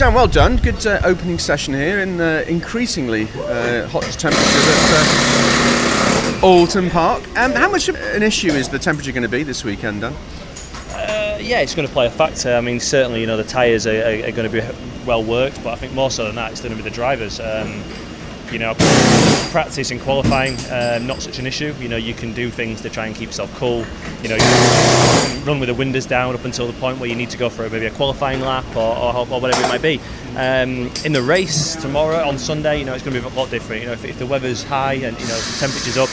Well done. Good uh, opening session here in uh, increasingly uh, hot temperatures at uh, Oulton Park. Um, how much of an issue is the temperature going to be this weekend, Dan? Uh, yeah, it's going to play a factor. I mean, certainly, you know, the tyres are, are, are, going to be well worked, but I think more so than that, it's going to be the drivers. Um, you know, practice and qualifying, um, not such an issue. You know, you can do things to try and keep yourself cool. You know, you run with the windows down up until the point where you need to go for maybe a qualifying lap or, or, or whatever it might be. Um, in the race tomorrow on Sunday, you know, it's going to be a lot different. You know, if, if the weather's high and you know the temperature's up,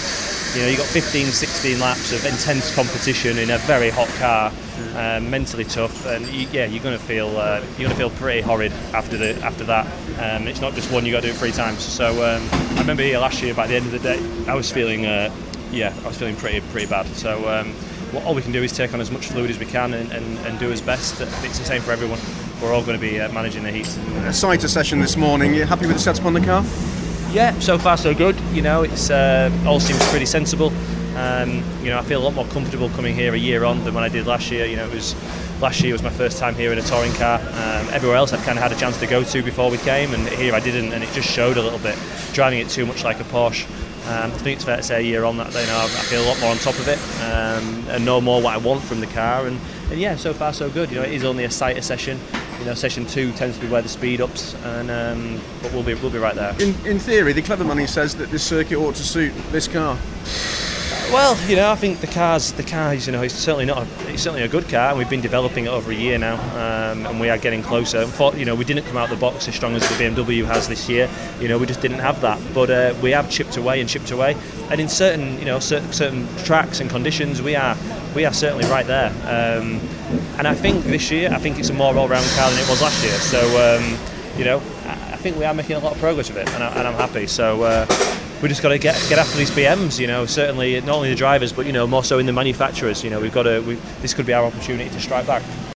you know, you've got 15, 16 laps of intense competition in a very hot car, um, mentally tough, and you, yeah, you're going to feel uh, you're going to feel pretty horrid after the after that. Um, it's not just one; you got to do it three times. So um, I remember here last year, by the end of the day, I was feeling, uh, yeah, I was feeling pretty pretty bad. So um, all we can do is take on as much fluid as we can and, and, and do as best. It's the same for everyone. We're all going to be uh, managing the heat. A sighter session this morning. You happy with the setup on the car? Yeah, so far so good. You know, it's uh, all seems pretty sensible. Um, you know, I feel a lot more comfortable coming here a year on than when I did last year. You know, it was last year was my first time here in a touring car. Um, everywhere else I've kind of had a chance to go to before we came, and here I didn't, and it just showed a little bit. Driving it too much like a Porsche. Um, I think it's fair to say a year on that you know I feel a lot more on top of it um, and know more what I want from the car. And, and yeah, so far so good. You know, it is only a sighter session you know, session two tends to be where the speed ups, and um, but we'll be we'll be right there. In, in theory, the clever money says that this circuit ought to suit this car. Well, you know, I think the cars, the cars, you know, it's certainly not, a, it's certainly a good car, and we've been developing it over a year now, um, and we are getting closer. You know, we didn't come out the box as strong as the BMW has this year. You know, we just didn't have that, but uh, we have chipped away and chipped away, and in certain, you know, certain, certain tracks and conditions, we are, we are certainly right there. Um, and I think this year, I think it's a more all-round car than it was last year. So, um, you know, I think we are making a lot of progress with it, and, I, am happy. So. Uh, we just got to get get after these BMs. You know, certainly not only the drivers, but you know more so in the manufacturers. You know, we've got to. We, this could be our opportunity to strike back.